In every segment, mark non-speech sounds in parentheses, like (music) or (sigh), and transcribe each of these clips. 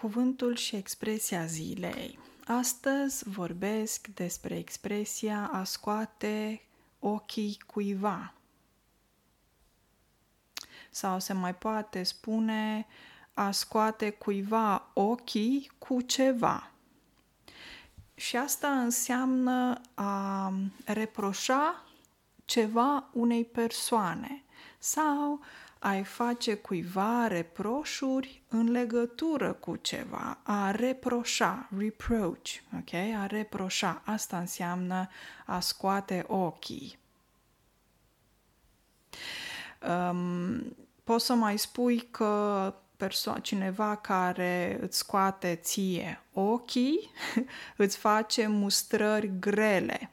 Cuvântul și expresia zilei. Astăzi vorbesc despre expresia a scoate ochii cuiva. Sau se mai poate spune a scoate cuiva ochii cu ceva. Și asta înseamnă a reproșa ceva unei persoane sau ai face cuiva reproșuri în legătură cu ceva, a reproșa, reproach, ok? A reproșa, asta înseamnă a scoate ochii. Um, poți să mai spui că perso- cineva care îți scoate ție ochii (laughs) îți face mustrări grele.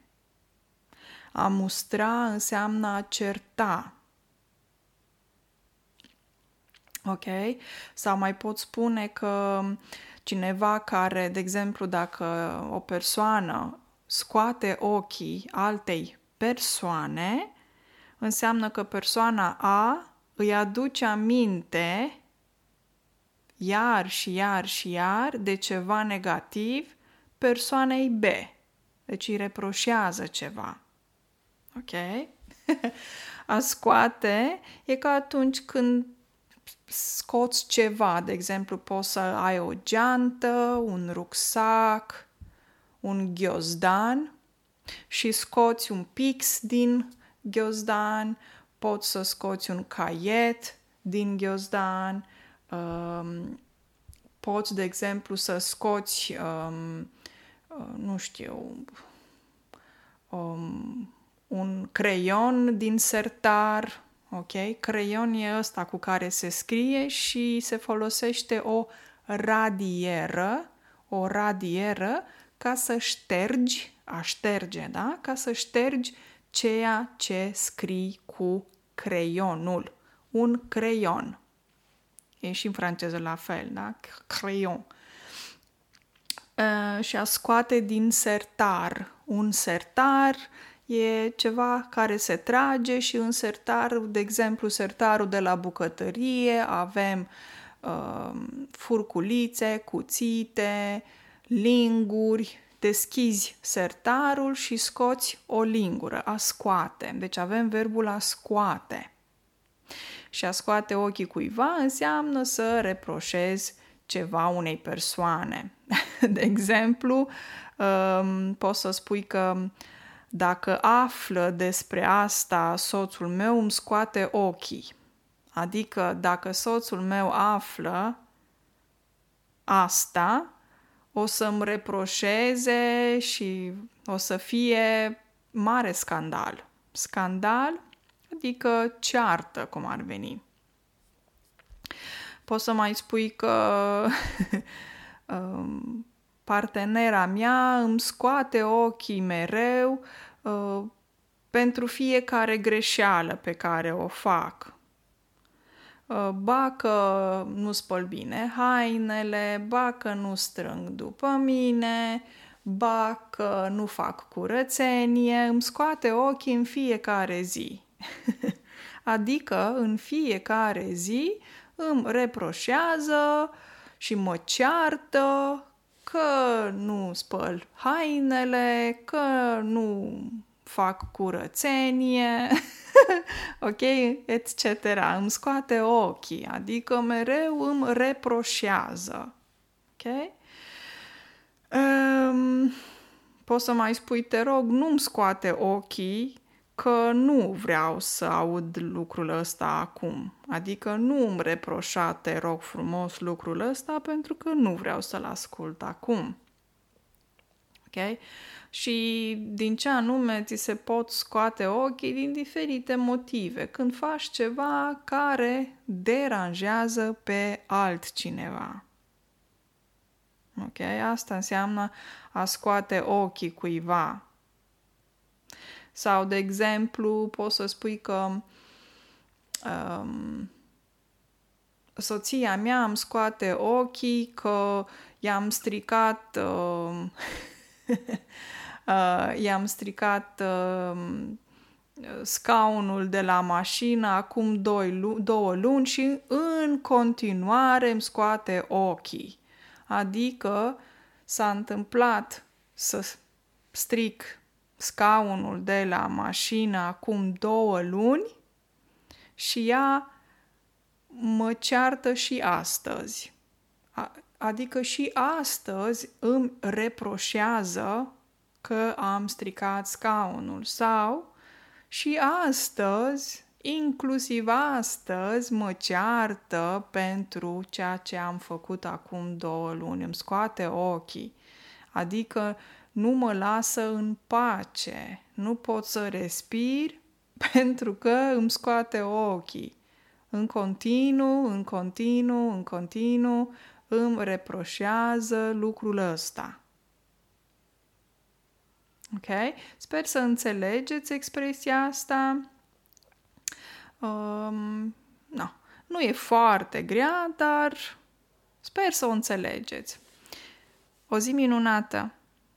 A mustra înseamnă a certa, Ok? Sau mai pot spune că cineva care, de exemplu, dacă o persoană scoate ochii altei persoane, înseamnă că persoana A îi aduce aminte iar și iar și iar de ceva negativ persoanei B. Deci îi reproșează ceva. Ok? (laughs) A scoate e ca atunci când scoți ceva, de exemplu, poți să ai o geantă, un rucsac, un ghiozdan și scoți un pix din ghiozdan, poți să scoți un caiet din ghiozdan, um, poți, de exemplu, să scoți, um, uh, nu știu, um, un creion din sertar, ok? Creion e ăsta cu care se scrie și se folosește o radieră, o radieră ca să ștergi, a șterge, da? Ca să ștergi ceea ce scrii cu creionul. Un creion. E și în franceză la fel, da? Creion. Uh, și a scoate din sertar. Un sertar e ceva care se trage și în sertar, de exemplu, sertarul de la bucătărie, avem uh, furculițe, cuțite, linguri, deschizi sertarul și scoți o lingură, a scoate. Deci avem verbul a scoate. Și a scoate ochii cuiva înseamnă să reproșezi ceva unei persoane. (laughs) De exemplu, um, poți să spui că dacă află despre asta, soțul meu îmi scoate ochii. Adică dacă soțul meu află asta, o să-mi reproșeze și o să fie mare scandal. Scandal, adică ceartă, cum ar veni. Poți să mai spui că (laughs) um, partenera mea îmi scoate ochii mereu uh, pentru fiecare greșeală pe care o fac. Uh, ba că nu spăl bine hainele, ba că nu strâng după mine, ba că nu fac curățenie, îmi scoate ochii în fiecare zi. (laughs) adică în fiecare zi îmi reproșează și mă ceartă că nu spăl hainele, că nu fac curățenie, (laughs) ok, etc. Îmi scoate ochii, adică mereu îmi reproșează. Ok? Um, poți să mai spui, te rog, nu-mi scoate ochii că nu vreau să aud lucrul ăsta acum. Adică nu îmi reproșa, te rog frumos, lucrul ăsta pentru că nu vreau să-l ascult acum. Ok? Și din ce anume ți se pot scoate ochii din diferite motive. Când faci ceva care deranjează pe altcineva. Ok? Asta înseamnă a scoate ochii cuiva sau, de exemplu, poți să spui că um, soția mea îmi scoate ochii că i-am stricat uh, (laughs) (laughs) uh, i-am stricat uh, scaunul de la mașină acum doi, două luni și în continuare îmi scoate ochii. Adică s-a întâmplat să stric scaunul de la mașină acum două luni și ea mă ceartă și astăzi. Adică și astăzi îmi reproșează că am stricat scaunul sau și astăzi, inclusiv astăzi, mă ceartă pentru ceea ce am făcut acum două luni, îmi scoate ochii. Adică nu mă lasă în pace, nu pot să respir (laughs) pentru că îmi scoate ochii. În continuu, în continuu, în continuu îmi reproșează lucrul ăsta. Ok? Sper să înțelegeți expresia asta. Um, no. Nu e foarte grea, dar sper să o înțelegeți. O zi minunată!